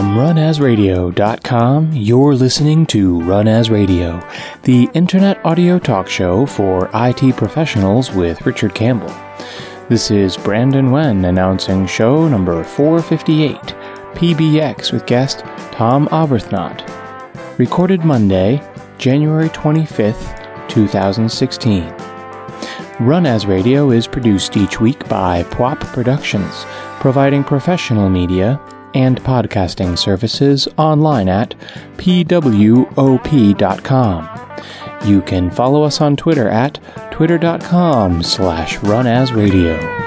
From runasradio.com, you're listening to Run As Radio, the internet audio talk show for IT professionals with Richard Campbell. This is Brandon Wen announcing show number 458, PBX with guest Tom Arbuthnot. Recorded Monday, January 25th, 2016. Run As Radio is produced each week by PWOP Productions, providing professional media and podcasting services online at pwop.com. You can follow us on Twitter at twitter.com slash runasradio.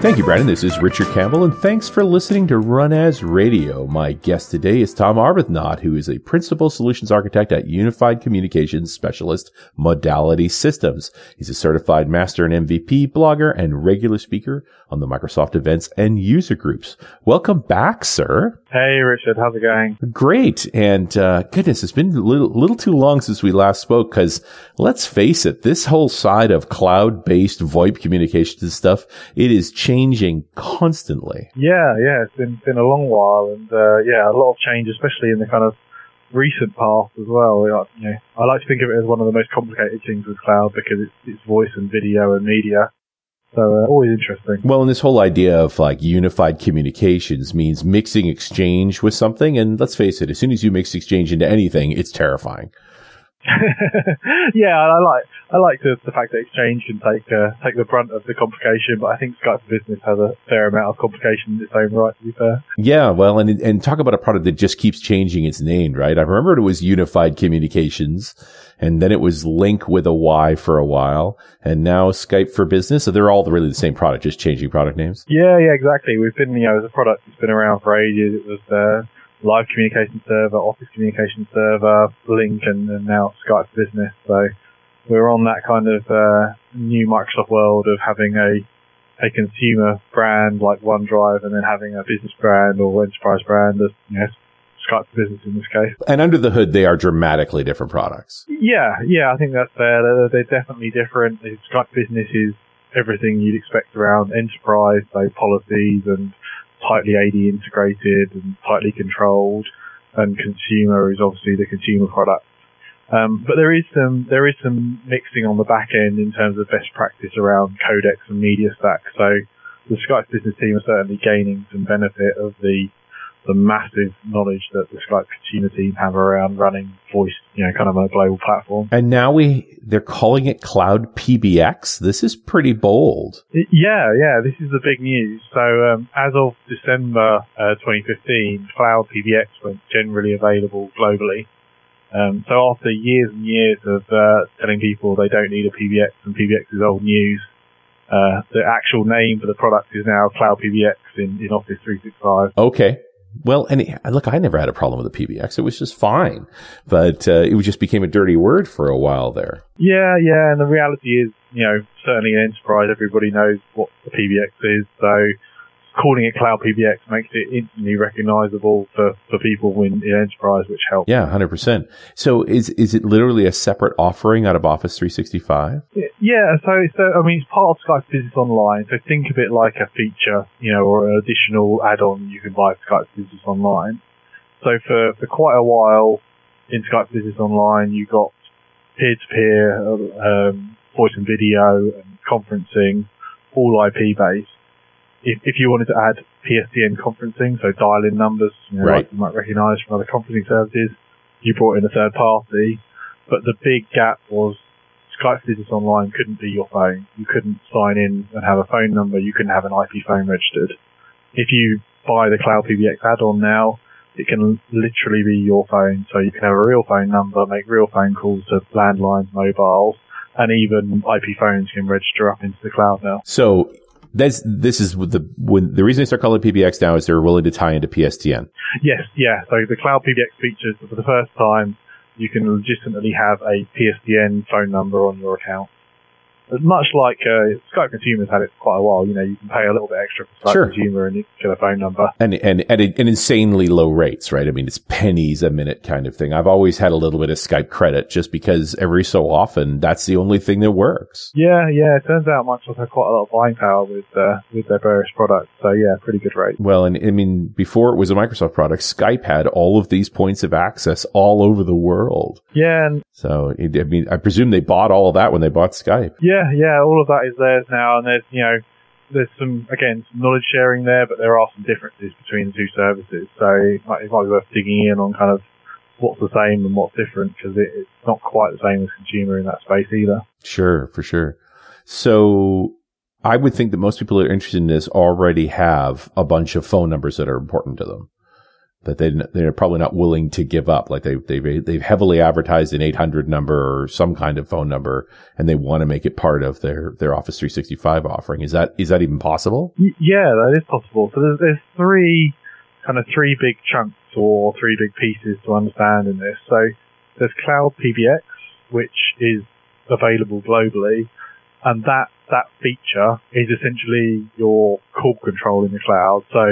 Thank you, Brandon. This is Richard Campbell, and thanks for listening to Run As Radio. My guest today is Tom Arbuthnot, who is a principal solutions architect at Unified Communications Specialist Modality Systems. He's a certified master and MVP blogger and regular speaker on the Microsoft events and user groups. Welcome back, sir. Hey, Richard. How's it going? Great. And uh, goodness, it's been a little, little too long since we last spoke because let's face it, this whole side of cloud-based VoIP communications stuff, it is changing constantly. Yeah, yeah. It's been, been a long while and uh, yeah, a lot of change, especially in the kind of recent past as well. You know, I like to think of it as one of the most complicated things with cloud because it's, it's voice and video and media. So uh, always interesting. Well, and this whole idea of like unified communications means mixing exchange with something. And let's face it, as soon as you mix exchange into anything, it's terrifying. yeah, I like I like the, the fact that Exchange can take uh, take the brunt of the complication, but I think Skype for Business has a fair amount of complication in its own right. To be fair. Yeah, well, and and talk about a product that just keeps changing its name, right? I remember it was Unified Communications, and then it was Lync with a Y for a while, and now Skype for Business. So they're all really the same product, just changing product names. Yeah, yeah, exactly. We've been, you know, as a product that's been around for ages. It was. Uh, live communication server, office communication server, Lync, and, and now Skype for Business. So we're on that kind of uh, new Microsoft world of having a a consumer brand like OneDrive and then having a business brand or enterprise brand as you know, Skype Business in this case. And under the hood, they are dramatically different products. Yeah, yeah, I think that's fair. They're, they're definitely different. Skype Business is everything you'd expect around enterprise, so policies and tightly AD integrated and tightly controlled, and consumer is obviously the consumer product. Um, but there is some there is some mixing on the back end in terms of best practice around codecs and media stack. So the Skype business team are certainly gaining some benefit of the the massive knowledge that the Skype consumer team have around running voice, you know, kind of on a global platform. And now we, they're calling it cloud PBX. This is pretty bold. Yeah, yeah, this is the big news. So, um, as of December uh, 2015, cloud PBX went generally available globally. Um, so after years and years of uh, telling people they don't need a PBX and PBX is old news, uh, the actual name for the product is now Cloud PBX in, in Office 365. Okay. Well, and look, I never had a problem with the PBX. It was just fine, but uh, it just became a dirty word for a while there. Yeah, yeah, and the reality is, you know, certainly in enterprise, everybody knows what the PBX is. So calling it Cloud PBX makes it instantly recognizable for, for people in, in enterprise, which helps. Yeah, 100%. So is, is it literally a separate offering out of Office 365? Yeah, so, so I mean, it's part of Skype Business Online. So think of it like a feature, you know, or an additional add-on you can buy for Skype Business Online. So for, for quite a while in Skype Business Online, you got peer-to-peer um, voice and video and conferencing, all IP based if, if you wanted to add PSTN conferencing, so dial-in numbers, you know, right. like you might recognise from other conferencing services, you brought in a third party. But the big gap was Skype Business Online couldn't be your phone. You couldn't sign in and have a phone number. You couldn't have an IP phone registered. If you buy the Cloud PBX add-on now, it can literally be your phone. So you can have a real phone number, make real phone calls to landlines, mobiles, and even IP phones can register up into the cloud now. So this this is the when the reason they start calling it PBX now is they're willing to tie into PSTN. Yes, yeah. So the cloud PBX features for the first time you can legitimately have a PSTN phone number on your account. Much like uh, Skype Consumer's had it for quite a while. You know, you can pay a little bit extra for Skype Sure. Consumer and you get a phone number. and and and an insanely low rates, right? I mean, it's pennies a minute kind of thing. I've always had a little bit of Skype credit just because every so often that's the only thing that works. Yeah, yeah. It turns out Microsoft have quite a lot of buying power with uh, with their various products. So yeah, pretty good rate. Well, and I mean, before it was a Microsoft product, Skype had all of these points of access all over the world. Yeah, and So, it, I mean, I presume they bought all of that when they bought Skype. yeah, yeah. yeah, All of that is theirs now, and there's you know there's some again some knowledge sharing there, but there are some differences between the two services. So it might, it might be worth digging in on kind of what's the same and what's different because it, it's not quite the same as consumer in that space either. Sure, for sure. So I would think that most people that are interested in this already have a bunch of phone numbers that are important to them that they they're probably not willing to give up. Like they've they've they've heavily advertised an 800 number or some kind of phone number, and they want to make it part of their their Office 365 offering. Is that is that even possible? Yeah, that is possible. So there's, there's three kind of three big chunks or three big pieces to understand in this. So there's Cloud PBX, which is available globally, and that that feature is essentially your call control in the cloud. So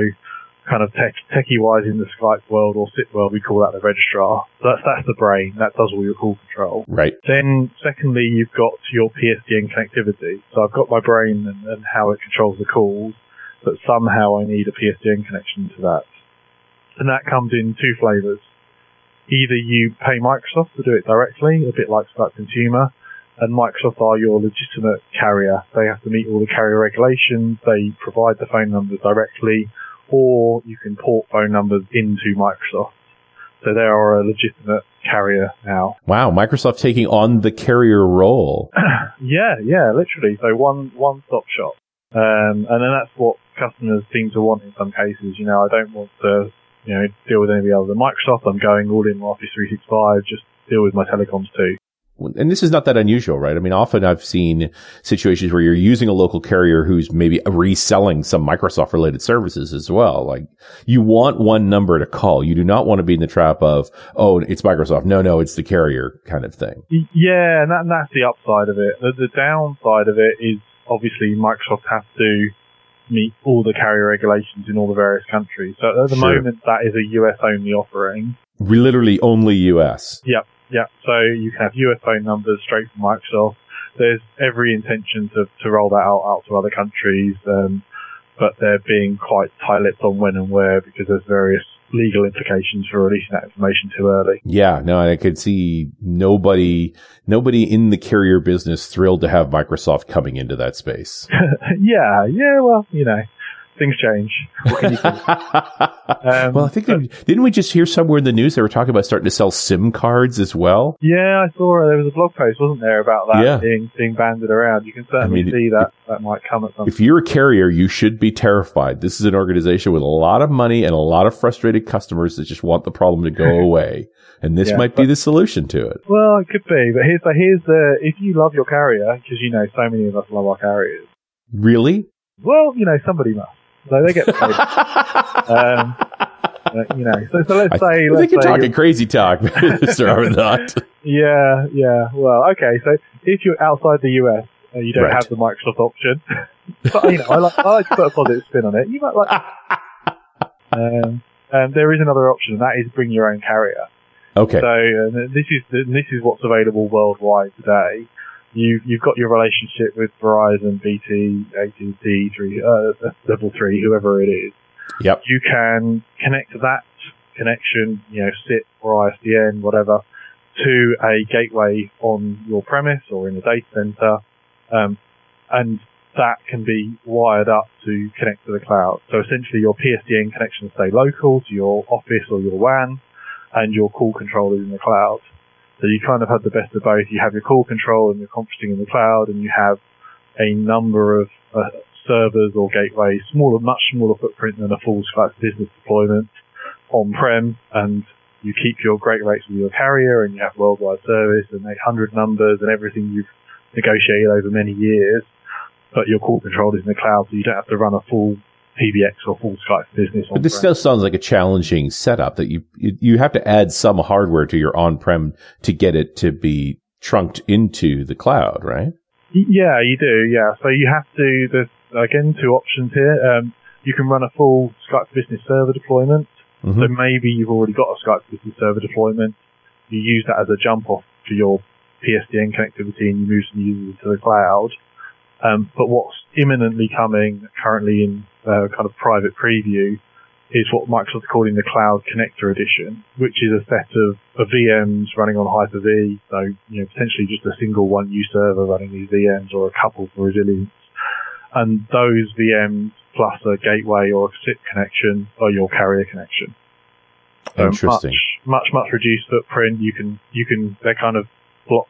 kind of tech, techie wise in the Skype world or SIP world, we call that the registrar. So that's that's the brain that does all your call control. Right. Then, secondly, you've got your PSTN connectivity. So I've got my brain and, and how it controls the calls, but somehow I need a PSTN connection to that. And that comes in two flavors. Either you pay Microsoft to do it directly, a bit like Skype Consumer, and Microsoft are your legitimate carrier. They have to meet all the carrier regulations. They provide the phone numbers directly, or you can port phone numbers into Microsoft. So they are a legitimate carrier now. Wow. Microsoft taking on the carrier role. Yeah, yeah, literally. So one one stop shop, um, and then that's what customers seem to want in some cases. You know, I don't want to, you know, deal with anybody other than Microsoft. I'm going all in with Office 365. Just deal with my telecoms too. And this is not that unusual, right? I mean, often I've seen situations where you're using a local carrier who's maybe reselling some Microsoft related services as well. Like you want one number to call. You do not want to be in the trap of, oh, it's Microsoft. No, no, it's the carrier kind of thing. Yeah, and, that, and that's the upside of it. The, the downside of it is obviously Microsoft has to meet all the carrier regulations in all the various countries. So at the Sure. moment, that is a US only offering. We literally only US. Yep, yep. So you can have US phone numbers straight from Microsoft. There's every intention to, to roll that out, out to other countries, um, but they're being quite tight-lipped on when and where because there's various legal implications for releasing that information too early. Yeah, no, I could see nobody, nobody in the carrier business thrilled to have Microsoft coming into that space. yeah, yeah. Well, you know, things change. What can you do? Um, well, I think they, didn't we just hear somewhere in the news they were talking about starting to sell SIM cards as well? Yeah, I saw there was a blog post, wasn't there, about that Yeah. being being banded around. You can certainly I mean, see that that might come at some If you're a carrier, you should be terrified. This is an organization with a lot of money and a lot of frustrated customers that just want the problem to go away. And this Yeah, might be the solution to it. Well, it could be, but here's the here's the if you love your carrier, because you know so many of us love our carriers. Really? Well, you know somebody must, so they get paid. um, uh, you know, so, so let's I, say I think let's you're say talking crazy talk, Mr. Arbuthnot. yeah, yeah. Well, okay, so if you're outside the US, uh, you don't Right. have the Microsoft option. but you know, I like I like to put a positive spin on it. You might like. um, and there is another option, and that is bring your own carrier. Okay. So uh, this is this is what's available worldwide today. You've you've got your relationship with Verizon, BT, AT&T, three uh, level three, whoever it is. Yep. You can connect that connection, you know, SIP or ISDN, whatever, to a gateway on your premise or in the data center, um, and that can be wired up to connect to the cloud. So essentially, your PSTN connections stay local to your office or your WAN and your call control is in the cloud. So you kind of have the best of both. You have your call control and your conferencing in the cloud, and you have a number of uh, servers or gateways, smaller, much smaller footprint than a full Skype business deployment on-prem, and you keep your great rates with your carrier, and you have worldwide service and 800 numbers and everything you've negotiated over many years. But your call control is in the cloud, so you don't have to run a full PBX or full Skype business. But this still sounds like a challenging setup that you, you, you have to add some hardware to your on-prem to get it to be trunked into the cloud, right? Yeah, you do. Yeah, so you have to. There's again two options here. Um, you can run a full Skype Business server deployment. Mm-hmm. So maybe you've already got a Skype Business server deployment. You use that as a jump off for your PSTN connectivity and you move some users into the cloud. Um, but what's imminently coming currently in uh, kind of private preview is what Microsoft's calling the Cloud Connector Edition, which is a set of, of VMs running on Hyper-V. So, you know, potentially just a single one U server running these VMs or a couple for resilience. And those VMs plus a gateway or a SIP connection are your carrier connection. So Interesting. Much, much, much reduced footprint. You can, you can, they're kind of block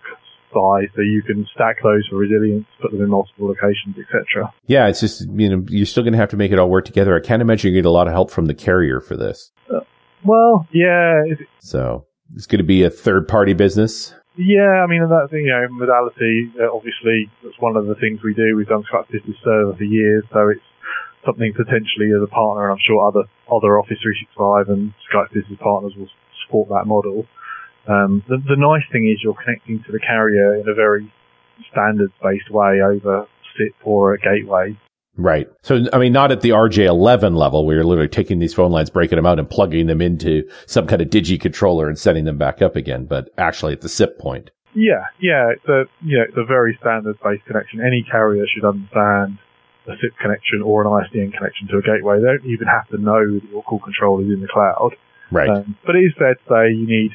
size, so you can stack those for resilience, put them in multiple locations, etc. Yeah, it's just you know you're still going to have to make it all work together. I can't imagine you get a lot of help from the carrier for this. Uh, well, yeah, So it's going to be a third party business. yeah. I mean, that you know, modality. Uh, obviously, that's one of the things we do. We've done Skype Business Server for years, so it's something potentially as a partner, and I'm sure other other Office 365 and Skype Business partners will support that model. Um, the, the nice thing is you're connecting to the carrier in a very standards based way over SIP or a gateway. Right. So, I mean, not at the RJ11 level where you're literally taking these phone lines, breaking them out and plugging them into some kind of digi controller and setting them back up again, but actually at the SIP point. Yeah, yeah, it's a you know, it's a very standards based connection. Any carrier should understand a SIP connection or an ISDN connection to a gateway. They don't even have to know that your call control is in the cloud. Right. Um, but it is fair to say you need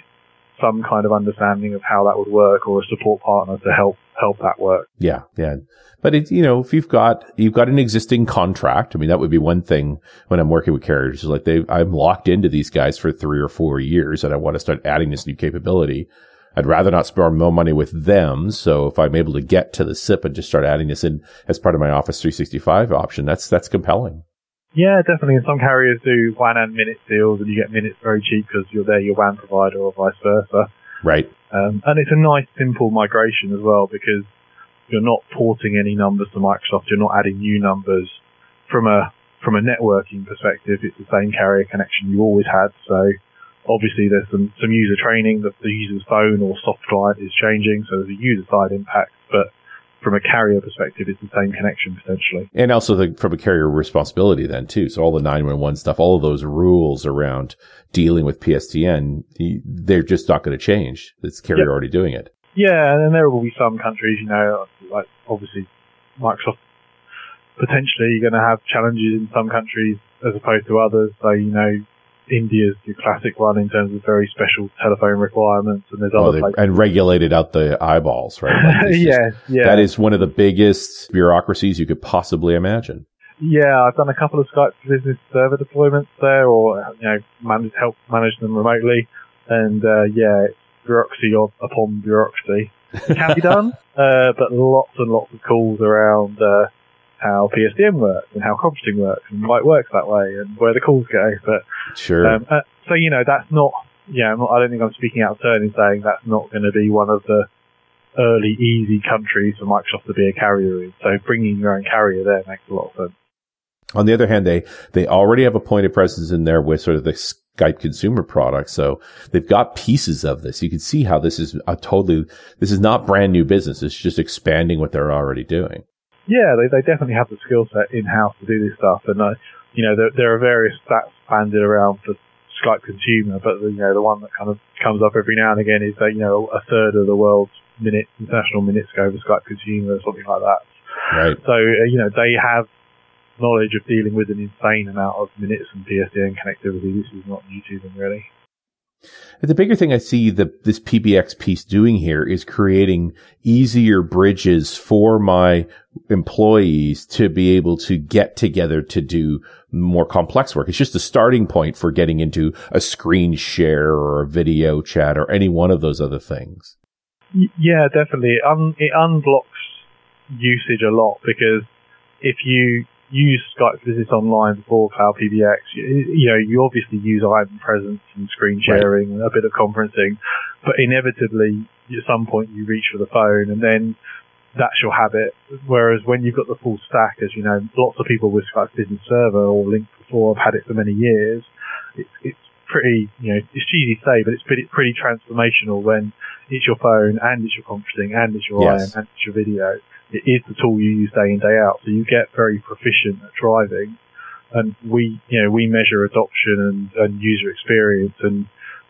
some kind of understanding of how that would work or a support partner to help help that work. Yeah, yeah. But it, you know, if you've got you've got an existing contract, I mean, that would be one thing when I'm working with carriers. Like they, I'm locked into these guys for three or four years, and I want to start adding this new capability. I'd rather not spend more money with them. So if I'm able to get to the SIP and just start adding this in as part of my Office 365 option, that's that's compelling. Yeah, definitely. And some carriers do WAN and minute deals, and you get minutes very cheap because you're there, your WAN provider, or vice versa. Right. Um, and it's a nice, simple migration as well because you're not porting any numbers to Microsoft. You're not adding new numbers. From a from a networking perspective, it's the same carrier connection you always had. So obviously there's some, some user training that the user's phone or soft client is changing. So there's a user side impact, but from a carrier perspective, it's the same connection potentially. And also the, from a carrier responsibility then too. So all the 911 stuff, all of those rules around dealing with PSTN, they're just not going to change. It's carrier yep. already doing it. Yeah, and then there will be some countries, you know, like obviously Microsoft potentially going to have challenges in some countries as opposed to others. So, you know, India's the classic one in terms of very special telephone requirements, and there's oh, other they, and regulated out the eyeballs, right? Like yeah, just, yeah. That is one of the biggest bureaucracies you could possibly imagine. Yeah, I've done a couple of Skype business server deployments there, or you know, manage, help manage them remotely, and uh, yeah, it's bureaucracy upon bureaucracy. It can be done, uh, but lots and lots of calls around. Uh, how PSTN works and how conferencing works and why it works that way and where the calls go. But sure. Um, uh, so you know that's not. Yeah, not, I don't think I'm speaking out of turn in saying that's not going to be one of the early easy countries for Microsoft to be a carrier in. So bringing your own carrier there makes a lot of sense. On the other hand, they they already have a point of presence in there with sort of the Skype consumer product. So they've got pieces of this. You can see how this is a totally, this is not brand new business. It's just expanding what they're already doing. Yeah, they, they definitely have the skill set in house to do this stuff. And, uh, you know, there, there are various stats banded around for Skype consumer, but, you know, the one that kind of comes up every now and again is that, you know, a third of the world's minutes, international minutes go over Skype consumer or something like that. Right. So, uh, you know, they have knowledge of dealing with an insane amount of minutes and PSTN connectivity. This is not new to them, really. The bigger thing I see the, this PBX piece doing here is creating easier bridges for my employees to be able to get together to do more complex work. It's just a starting point for getting into a screen share or a video chat or any one of those other things. Yeah, definitely. Um, it unblocks usage a lot because if you use Skype for Business Online before Cloud PBX, you, you know, you obviously use item presence and screen sharing right. and a bit of conferencing, but inevitably at some point you reach for the phone and then that's your habit. Whereas when you've got the full stack, as you know, lots of people with Skype Business Server or Lync before have had it for many years. It's, it's pretty, you know, it's cheesy to say, but it's pretty, pretty transformational when it's your phone and it's your conferencing and it's your yes. IM and it's your video it is the tool you use day in day out. So you get very proficient at driving, and we you know we measure adoption and, and user experience, and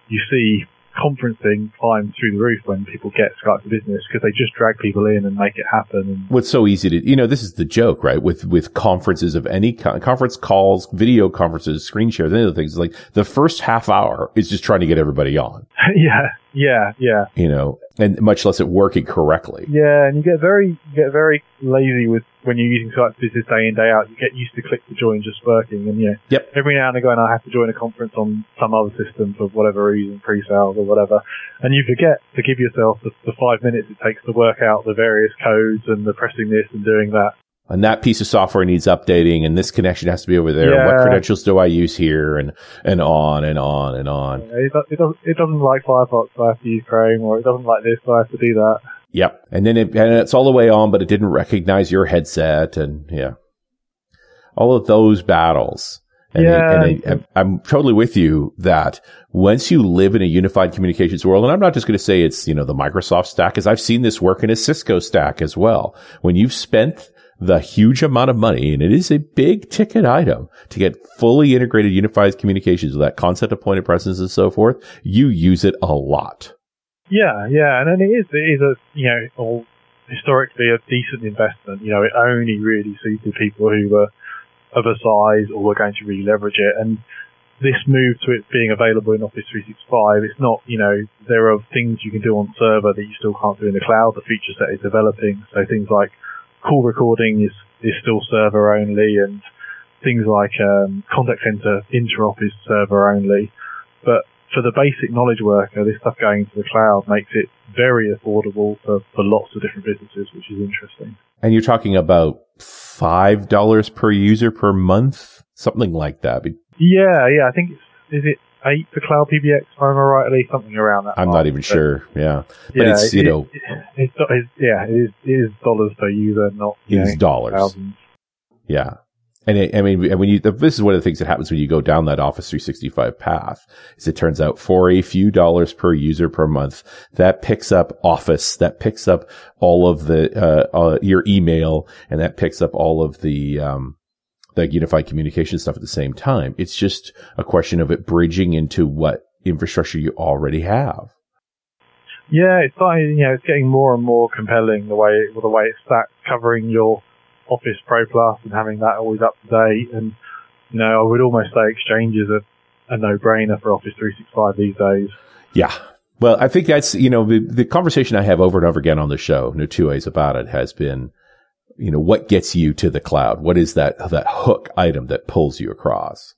you see conferencing climb through the roof when people get Skype for Business because they just drag people in and make it happen. What's so easy to, you know, this is the joke, right? With, with conferences of any kind, conference calls, video conferences, screen shares, any of the things, like the first half hour is just trying to get everybody on. yeah. Yeah, yeah. You know, and much less it working correctly. Yeah, and you get very you get very lazy with when you're using Skype Business day in day out. You get used to click to join just working, and yeah, yep. every now and again I have to join a conference on some other system for whatever reason, pre-sales or whatever, and you forget to give yourself the, the five minutes it takes to work out the various codes and the pressing this and doing that and that piece of software needs updating and this connection has to be over there. Yeah. What credentials do I use here? And, and on and on and on. Yeah, it, it, doesn't, it doesn't like Firefox, so I have to use Chrome, or it doesn't like this, so I have to do that. Yep. And then it, and it's all the way on, but it didn't recognize your headset and yeah. All of those battles. And, yeah. and I, I'm totally with you that once you live in a unified communications world, and I'm not just going to say it's, you know, the Microsoft stack, because I've seen this work in a Cisco stack as well. When you've spent the huge amount of money, and it is a big ticket item to get fully integrated unified communications with that concept of point of presence and so forth, you use it a lot. Yeah, yeah, and it is it is a you know all historically a decent investment. You know, it only really suited people who were of a size or were going to really leverage it. And this move to it being available in Office 365, it's not, you know, there are things you can do on server that you still can't do in the cloud. The feature set is developing. So things like call recording is, is still server only and things like um, contact center interop is server only. But for the basic knowledge worker, this stuff going into the cloud makes it very affordable for, for lots of different businesses, which is interesting. And you're talking about $5 per user per month? Something like that. Yeah, yeah. I think it's, is it eight for Cloud PBX, if I remember rightly, something around that. I'm mark. not even sure. Yeah, but yeah, it's you it, know, it's, it's, yeah, it is, it is dollars per user, not it is dollars. Thousands. Yeah. And it, I mean, when you, this is one of the things that happens when you go down that Office 365 path is it turns out for a few dollars per user per month, that picks up Office, that picks up all of the, uh, uh, your email and that picks up all of the, um, the unified communication stuff at the same time. It's just a question of it bridging into what infrastructure you already have. Yeah, it's starting, you know, it's getting more and more compelling the way the way it's covering your Office Pro Plus and having that always up to date. And you know, I would almost say Exchange is a, a no-brainer for Office 365 these days. Yeah. Well, I think that's you know the, the conversation I have over and over again on the show, no two ways about it, has been you know, what gets you to the cloud? What is that, that hook item that pulls you across?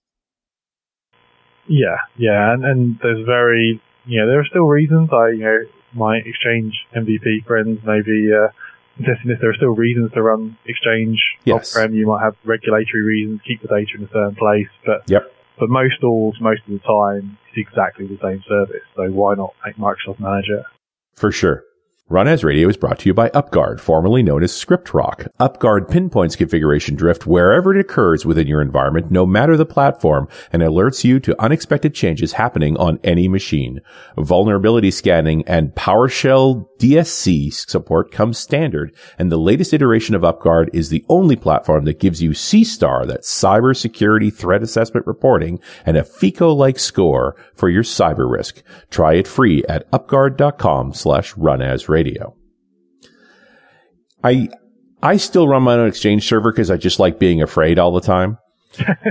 Yeah, yeah, and, and there's very, you know, there are still reasons. I, you know, my Exchange MVP friends may be uh, contesting this. There are still reasons to run Exchange yes. off-prem. You might have regulatory reasons, keep the data in a certain place, but yep. for most tools, most of the time, it's exactly the same service. So why not make Microsoft Manager? For sure. Run as Radio is brought to you by UpGuard, formerly known as ScriptRock. UpGuard pinpoints configuration drift wherever it occurs within your environment, no matter the platform, and alerts you to unexpected changes happening on any machine. Vulnerability scanning and PowerShell DSC support comes standard, and the latest iteration of UpGuard is the only platform that gives you C-STAR, that's cybersecurity threat assessment reporting, and a FICO-like score for your cyber risk. Try it free at upguard.com slash runasradio radio. I I still run my own Exchange server because I just like being afraid all the time.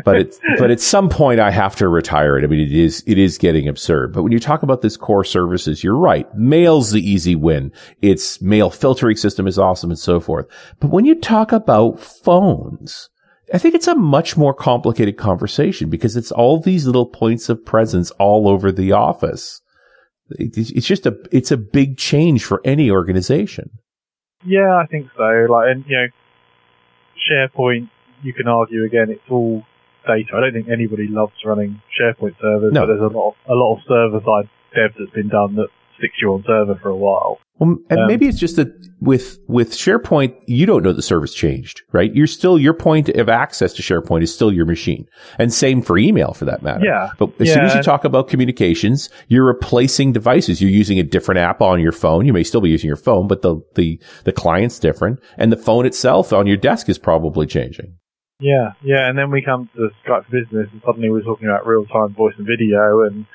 But it's but at some point I have to retire it. I mean, it is it is getting absurd. But when you talk about this core services, you're right. Mail's the easy win. Its mail filtering system is awesome and so forth. But when you talk about phones, I think it's a much more complicated conversation because it's all these little points of presence all over the office. It's just a it's a big change for any organization. Yeah, I think so. Like, and you know, SharePoint, you can argue again, it's all data. I don't think anybody loves running SharePoint servers, no. but there's a lot of a lot of server side dev that's been done that sticks you on server for a while. Well, and Um, maybe it's just that with with SharePoint, you don't know the service changed, right? You're still your point of access to SharePoint is still your machine, and same for email for that matter. Yeah. But as soon as you talk about communications, you're replacing devices. You're using a different app on your phone. You may still be using your phone, but the the the client's different, and the phone itself on your desk is probably changing. Yeah, yeah, and then we come to Skype for Business, and suddenly we're talking about real-time voice and video, and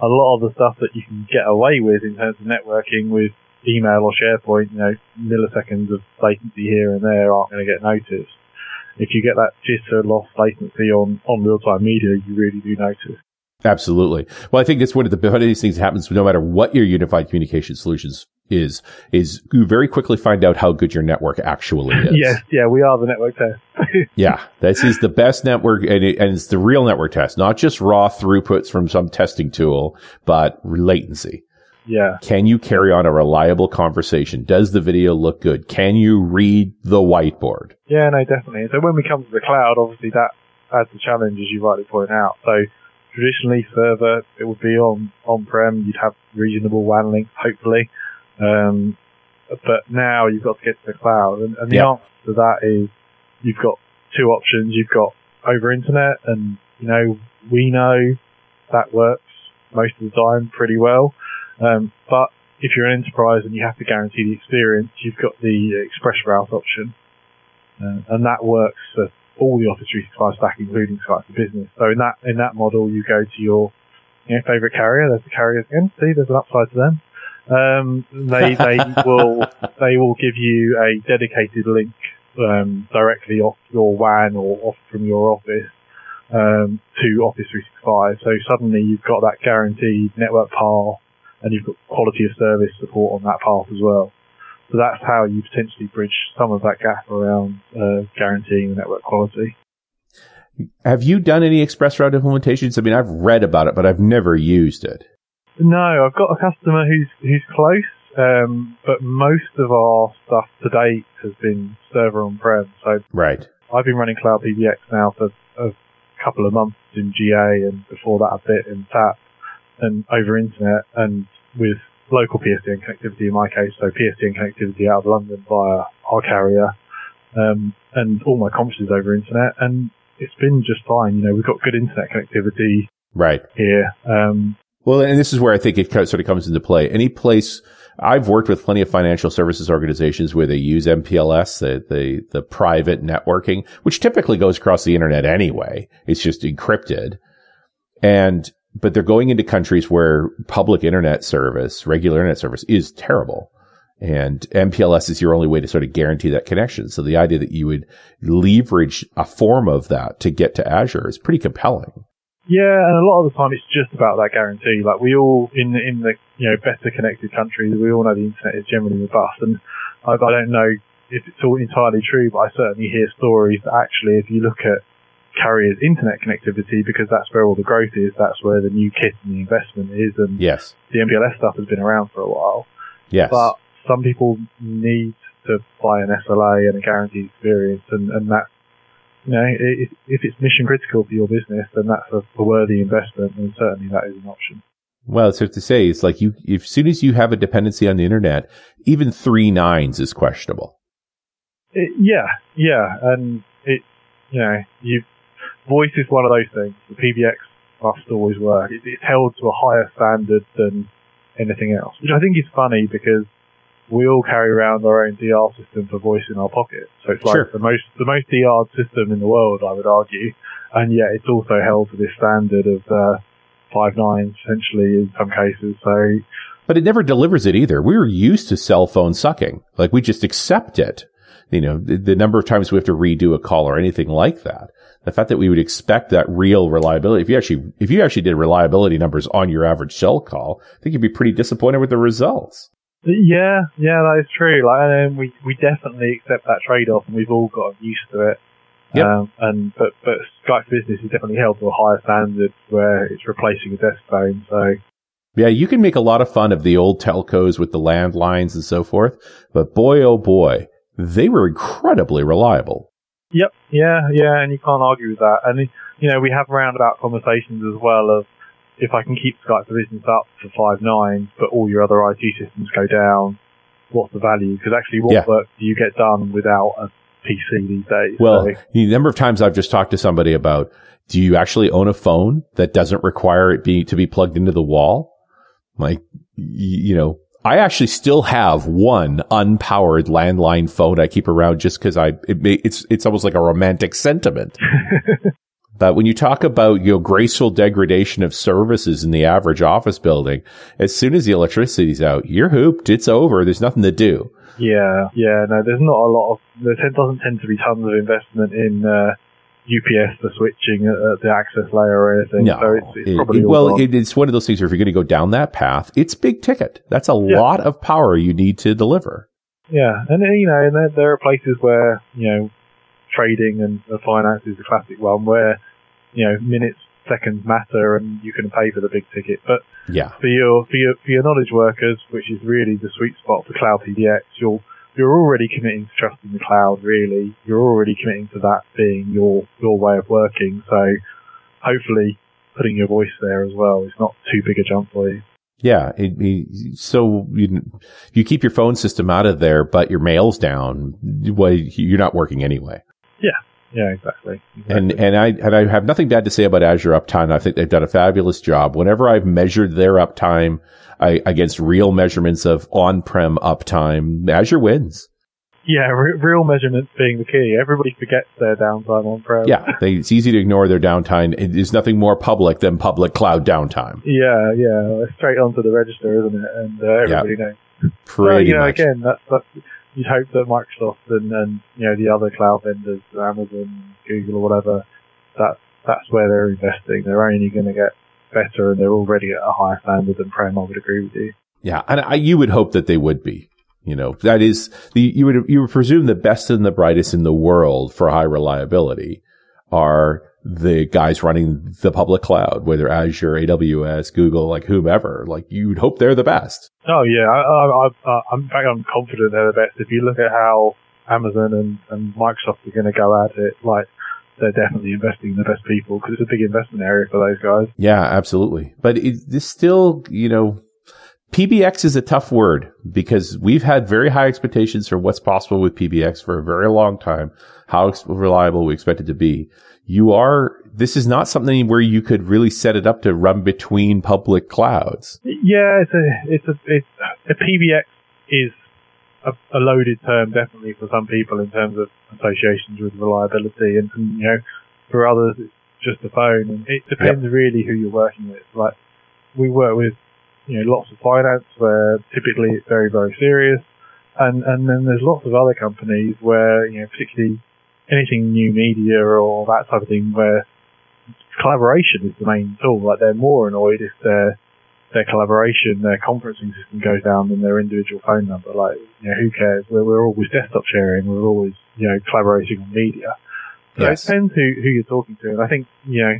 a lot of the stuff that you can get away with in terms of networking with email or SharePoint, you know, milliseconds of latency here and there aren't going to get noticed. If you get that jitter loss latency on, on real-time media, you really do notice. Absolutely. Well, I think that's one of the one of these things that happens no matter what your unified communication solutions is, is you very quickly find out how good your network actually is. Yes, yeah, we are the network test. Yeah, this is the best network, and, it, and it's the real network test, not just raw throughputs from some testing tool, but latency. yeah, Can you carry on a reliable conversation? Does the video look good? Can you read the whiteboard? yeah, no, definitely. So when we come to the cloud, obviously that adds a challenge, as you rightly point out. So traditionally, server it would be on on-prem. You'd have reasonable WAN links, hopefully. Um, but now you've got to get to the cloud, and, and the Yeah. answer to that is you've got two options. You've got over internet, and you know we know that works most of the time pretty well. Um, but if you're an enterprise and you have to guarantee the experience, you've got the express route option, uh, and that works for all the Office 365 stack, including Skype for Business. So in that in that model, you go to your you know, favorite carrier. There's the carriers again. See, there's an upside to them. Um, they they will they will give you a dedicated link um, directly off your WAN or off from your office um, to Office 365. So suddenly you've got that guaranteed network path, and you've got quality of service support on that path as well. So that's how you potentially bridge some of that gap around uh, guaranteeing the network quality. Have you done any express route implementations? I mean, I've read about it, but I've never used it. No, I've got a customer who's who's close, um, but most of our stuff to date has been server on prem. So Right. I've been running Cloud PBX now for a couple of months in GA, and before that a bit in TAP, and over internet, and with local PSTN connectivity in my case, so PSTN connectivity out of London via our carrier, um, and all my conferences over internet, and it's been just fine. You know, we've got good internet connectivity Right. here. Um, Well, and this is where I think it sort of comes into play. Any place I've worked with plenty of financial services organizations where they use MPLS, the, the, the private networking, which typically goes across the internet anyway. It's just encrypted. And, but they're going into countries where public internet service, regular internet service is terrible. And MPLS is your only way to sort of guarantee that connection. So the idea that you would leverage a form of that to get to Azure is pretty compelling. Yeah, and a lot of the time it's just about that guarantee. Like we all in the, in the you know better connected countries, we all know the internet is generally robust, and I, I don't know if it's all entirely true, but I certainly hear stories that actually, if you look at carriers' internet connectivity, because that's where all the growth is, that's where the new kit and the investment is, and Yes. the MPLS stuff has been around for a while. Yes. But some people need to buy an SLA and a guaranteed experience, and, and that's, you know, if, if it's mission critical for your business, then that's a, a worthy investment, and certainly that is an option. Well, it's to say, it's like you, if, as soon as you have a dependency on the internet, even three nines is questionable. It, yeah, yeah, and it, you know, you voice is one of those things. The PBX must always work. It, it's held to a higher standard than anything else, which I think is funny because we all carry around our own DR system for voice in our pocket. So it's like Sure. the most the most DR system in the world, I would argue, and yet it's also held to this standard of uh, five nines essentially in some cases. So But it never delivers it either. We're used to cell phone sucking. Like we just accept it. You know, the, the number of times we have to redo a call or anything like that. The fact that we would expect that real reliability, if you actually, if you actually did reliability numbers on your average cell call, I think you'd be pretty disappointed with the results. Yeah, yeah, that is true. Like, and we we definitely accept that trade off, and we've all gotten used to it. Yep. Um, and but but Skype Business is definitely held to a higher standard where it's replacing a desk phone. So Yeah, you can make a lot of fun of the old telcos with the landlines and so forth, but boy, oh boy, they were incredibly reliable. Yep. Yeah, yeah, and you can't argue with that. And you know, we have roundabout conversations as well of if I can keep Skype for Business up for five nines, but all your other IT systems go down, what's the value? Because actually, what Yeah. work do you get done without a PC these days? Well, So, the number of times I've just talked to somebody about, do you actually own a phone that doesn't require it be to be plugged into the wall? Like, you know, I actually still have one unpowered landline phone I keep around just because I it may, it's it's almost like a romantic sentiment. but when you talk about your graceful degradation of services in the average office building, as soon as the electricity's out, you're hooped. It's over. There's nothing to do. yeah, yeah, no, there's not a lot of, there doesn't tend to be tons of investment in, uh, UPS for switching at, the access layer or anything. No, so it's, it's It- probably it- well, it, it's one of those things where if you're going to go down that path, it's big ticket. That's a Yeah. lot of power you need to deliver. Yeah, and you know, and there, there are places where you know trading and finance is a classic one where you know minutes, seconds matter, and you can pay for the big ticket. But Yeah, for your for your for your knowledge workers, which is really the sweet spot for cloud PBX, you're you're already committing to trusting the cloud. Really, you're already committing to that being your your way of working. So hopefully, putting your voice there as well is not too big a jump for you. yeah. It, it- so you you keep your phone system out of there, but your mail's down. Well, you're not working anyway. Yeah, Yeah, exactly. And exactly. and I and I have nothing bad to say about Azure uptime. I think they've done a fabulous job. Whenever I've measured their uptime I, against real measurements of on-prem uptime, Azure wins. Yeah, re- real measurements being the key. Everybody forgets their downtime on prem. Yeah, they, it's easy to ignore their downtime. It is nothing more public than public cloud downtime. Yeah, yeah. Straight onto the register, isn't it? And uh, everybody knows. Pretty well, you know, much. again, that's, that's you'd hope that Microsoft and, and you know the other cloud vendors, Amazon, Google, or whatever, that that's where they're investing. They're only going to get better, and they're already at a higher standard than prem. I would agree with you. Yeah, and I, you would hope that they would be. You know, that is the you would you would presume the best and the brightest in the world for high reliability are the guys running the public cloud, whether Azure, AWS, Google, like whomever. Like you would hope they're the best. Oh yeah, I, I, I, I'm, in fact, I'm confident they're the best. If you look at how Amazon and, and Microsoft are going to go at it, like they're definitely investing in the best people because it's a big investment area for those guys. Yeah, absolutely. But it, it's still, you know, PBX is a tough word because we've had very high expectations for what's possible with PBX for a very long time, how reliable we expect it to be. You are, this is not something where you could really set it up to run between public clouds. Yeah, it's a it's a it's a PBX is a, a loaded term definitely for some people in terms of associations with reliability, and, and you know for others it's just a phone, and it depends really who you're working with. Like we work with you know lots of finance where typically it's very very serious, and and then there's lots of other companies where you know particularly anything new media or that type of thing where collaboration is the main tool. Like they're more annoyed if their their collaboration, their conferencing system goes down than their individual phone number. Like, you know, who cares? We're, we're always desktop sharing. We're always, you know, collaborating on media. So Yes. it depends who, who you're talking to. And I think, you know,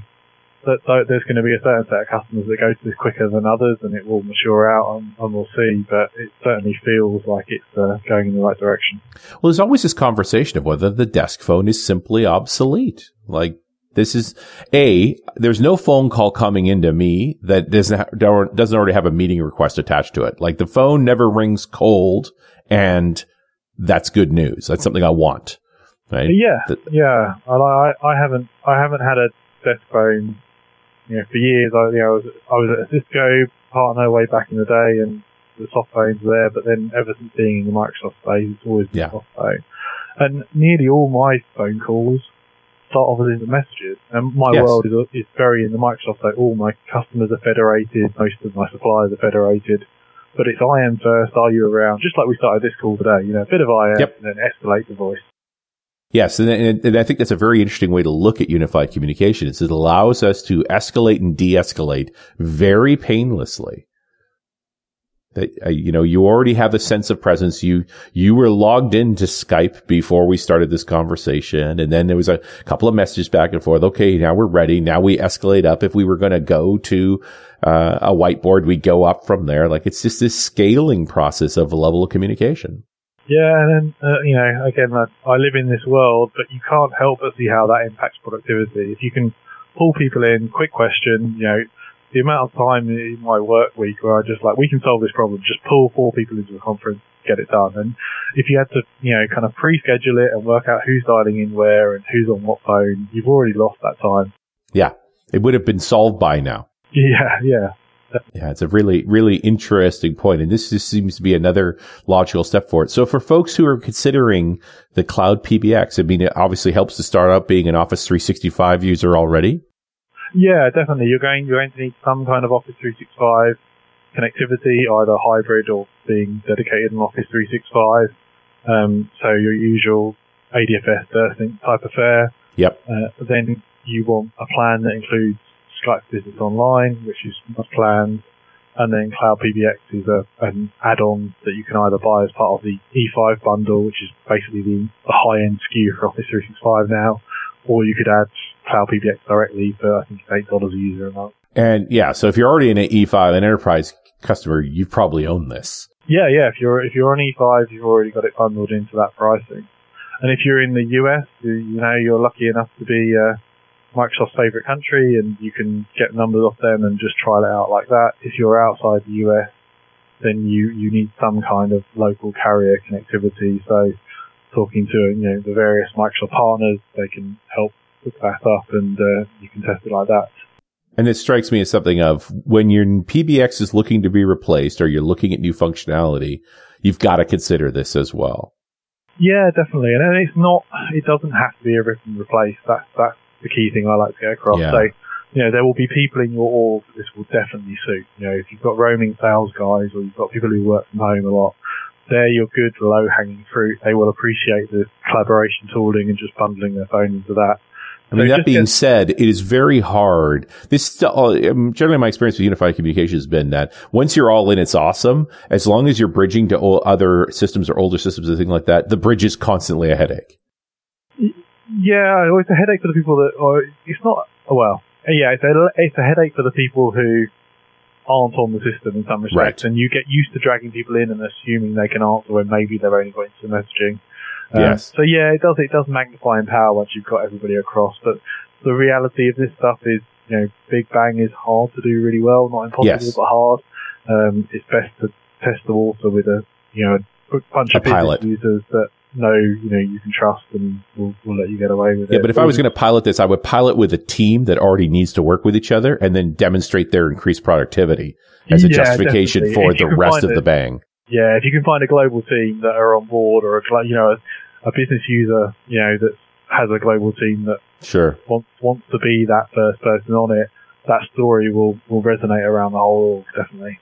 that, that there's going to be a certain set of customers that go to this quicker than others and it will mature out and, and we'll see. But it certainly feels like it's uh, going in the right direction. Well, there's always this conversation of whether the desk phone is simply obsolete. Like this is a, there's no phone call coming into me that doesn't, ha- doesn't already have a meeting request attached to it. Like the phone never rings cold and that's good news. That's something I want. Right. Yeah, yeah. And I, I haven't, I haven't had a desk phone, you know, for years. I, you know, I was, I was at a Cisco partner way back in the day, and the soft phones were there. But then, ever since being in the Microsoft space, it's always been Yeah. soft phone. And nearly all my phone calls start off as instant messages. And my Yes. world is, is very in the Microsoft. So all my customers are federated. Most of my suppliers are federated. But it's IM first. Are you around? Just like we started this call today. You know, a bit of IM, Yep. and then escalate the voice. Yes, and, and, I think that's a very interesting way to look at unified communication. Is it allows us to escalate and de-escalate very painlessly. That uh, you know, you already have a sense of presence. You you were logged into Skype before we started this conversation, and then there was a couple of messages back and forth. Okay, now we're ready. Now we escalate up. If we were going to go to uh, a whiteboard, we go up from there. Like it's just this scaling process of a level of communication. Yeah, and then, uh, you know, again, I, I live in this world, but you can't help but see how that impacts productivity. If you can pull people in, quick question, you know, the amount of time in my work week where I just like, we can solve this problem. Just pull four people into a conference, get it done. And if you had to, you know, kind of pre-schedule it and work out who's dialing in where and who's on what phone, you've already lost that time. Yeah. It would have been solved by now. Yeah, yeah. Yeah, it's a really, really interesting point, and this just seems to be another logical step forward. So, for folks who are considering the cloud PBX, I mean, it obviously helps to start out being an Office 365 user already. Yeah, definitely. You're going you're going to need some kind of Office 365 connectivity, either hybrid or being dedicated in Office 365. Um, so your usual ADFS type affair. Yep. Uh, then you want a plan that includes Skype Business Online, which is not planned, and then Cloud PBX is a, an add-on that you can either buy as part of the E5 bundle, which is basically the, the high-end SKU for Office 365 now, or you could add Cloud PBX directly for I think it's eight dollars a user a month. And yeah, so if you're already an E5 an enterprise customer, you probably own this. Yeah, yeah. If you're if you're on E5, you've already got it bundled into that pricing. And if you're in the US, you, you know you're lucky enough to be uh, Microsoft's favorite country, and you can get numbers off them and just trial it out like that. If you're outside the US, then you you need some kind of local carrier connectivity. So talking to you know the various Microsoft partners, they can help hook that up, and uh, you can test it like that. And it strikes me as something of when your PBX is looking to be replaced or you're looking at new functionality, you've got to consider this as well. Yeah, definitely. And it's not, it doesn't have to be a rip and replace. That's, that's the key thing I like to get across. Yeah. So, you know, there will be people in your org that this will definitely suit. You know, if you've got roaming sales guys or you've got people who work from home a lot, they're your good low hanging fruit. They will appreciate the collaboration tooling and just bundling their phone into that. I mean, So that being said, it is very hard. This uh, um, generally my experience with unified communication has been that once you're all in, it's awesome. As long as you're bridging to other systems or older systems and things like that, the bridge is constantly a headache. Yeah, it's a headache for the people that, or it's not, well, yeah, it's a, it's a headache for the people who aren't on the system in some respects. Right. And you get used to dragging people in and assuming they can answer when maybe they're only going to messaging. Um, Yes. So yeah, it does, it does magnify in power once you've got everybody across. But the reality of this stuff is, you know, Big Bang is hard to do really well, not impossible, Yes. but hard. Um, it's best to test the water with a, you know, a bunch A of pilot. users that know, you know, you can trust and will, will let you get away with it. Yeah, but if I was going to pilot this, I would pilot with a team that already needs to work with each other and then demonstrate their increased productivity as a Yeah, justification definitely. for If the rest of it- the bang. Yeah, if you can find a global team that are on board, or a you know a, a business user, you know that has a global team that Sure. wants wants to be that first person on it, that story will will resonate around the whole org, definitely.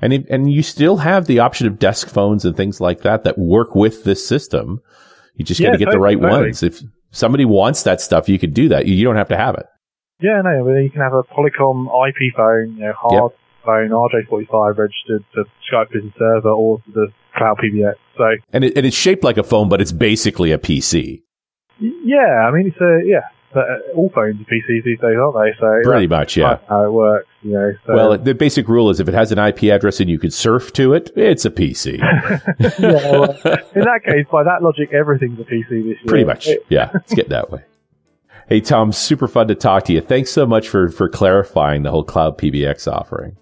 And it, and you still have the option of desk phones and things like that that work with this system. You just got to get the right totally. ones. If somebody wants that stuff, you could do that. You, you don't have to have it. Yeah, no, you can have a Polycom IP phone, you know, hard phone, RJ45 registered to Skype Business Server or the Cloud PBX. So And it, and it's shaped like a phone, but it's basically a PC. yeah, I mean it's a yeah. But uh, all phones are PCs these days, aren't they? So Pretty much, yeah. how it works, you know. So. Well, the basic rule is if it has an IP address and you could surf to it, it's a PC. yeah, well, in that case, by that logic, everything's a PC this year. Pretty much. It- Yeah, it's getting that way. Hey, Tom, super fun to talk to you. Thanks so much for, for clarifying the whole cloud PBX offering.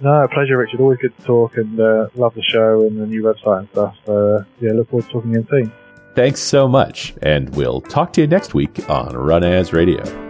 no, pleasure, Richard. Always good to talk and uh, love the show and the new website and stuff. So, uh, yeah, look forward to talking again soon. Thanks so much. And we'll talk to you next week on Run As Radio.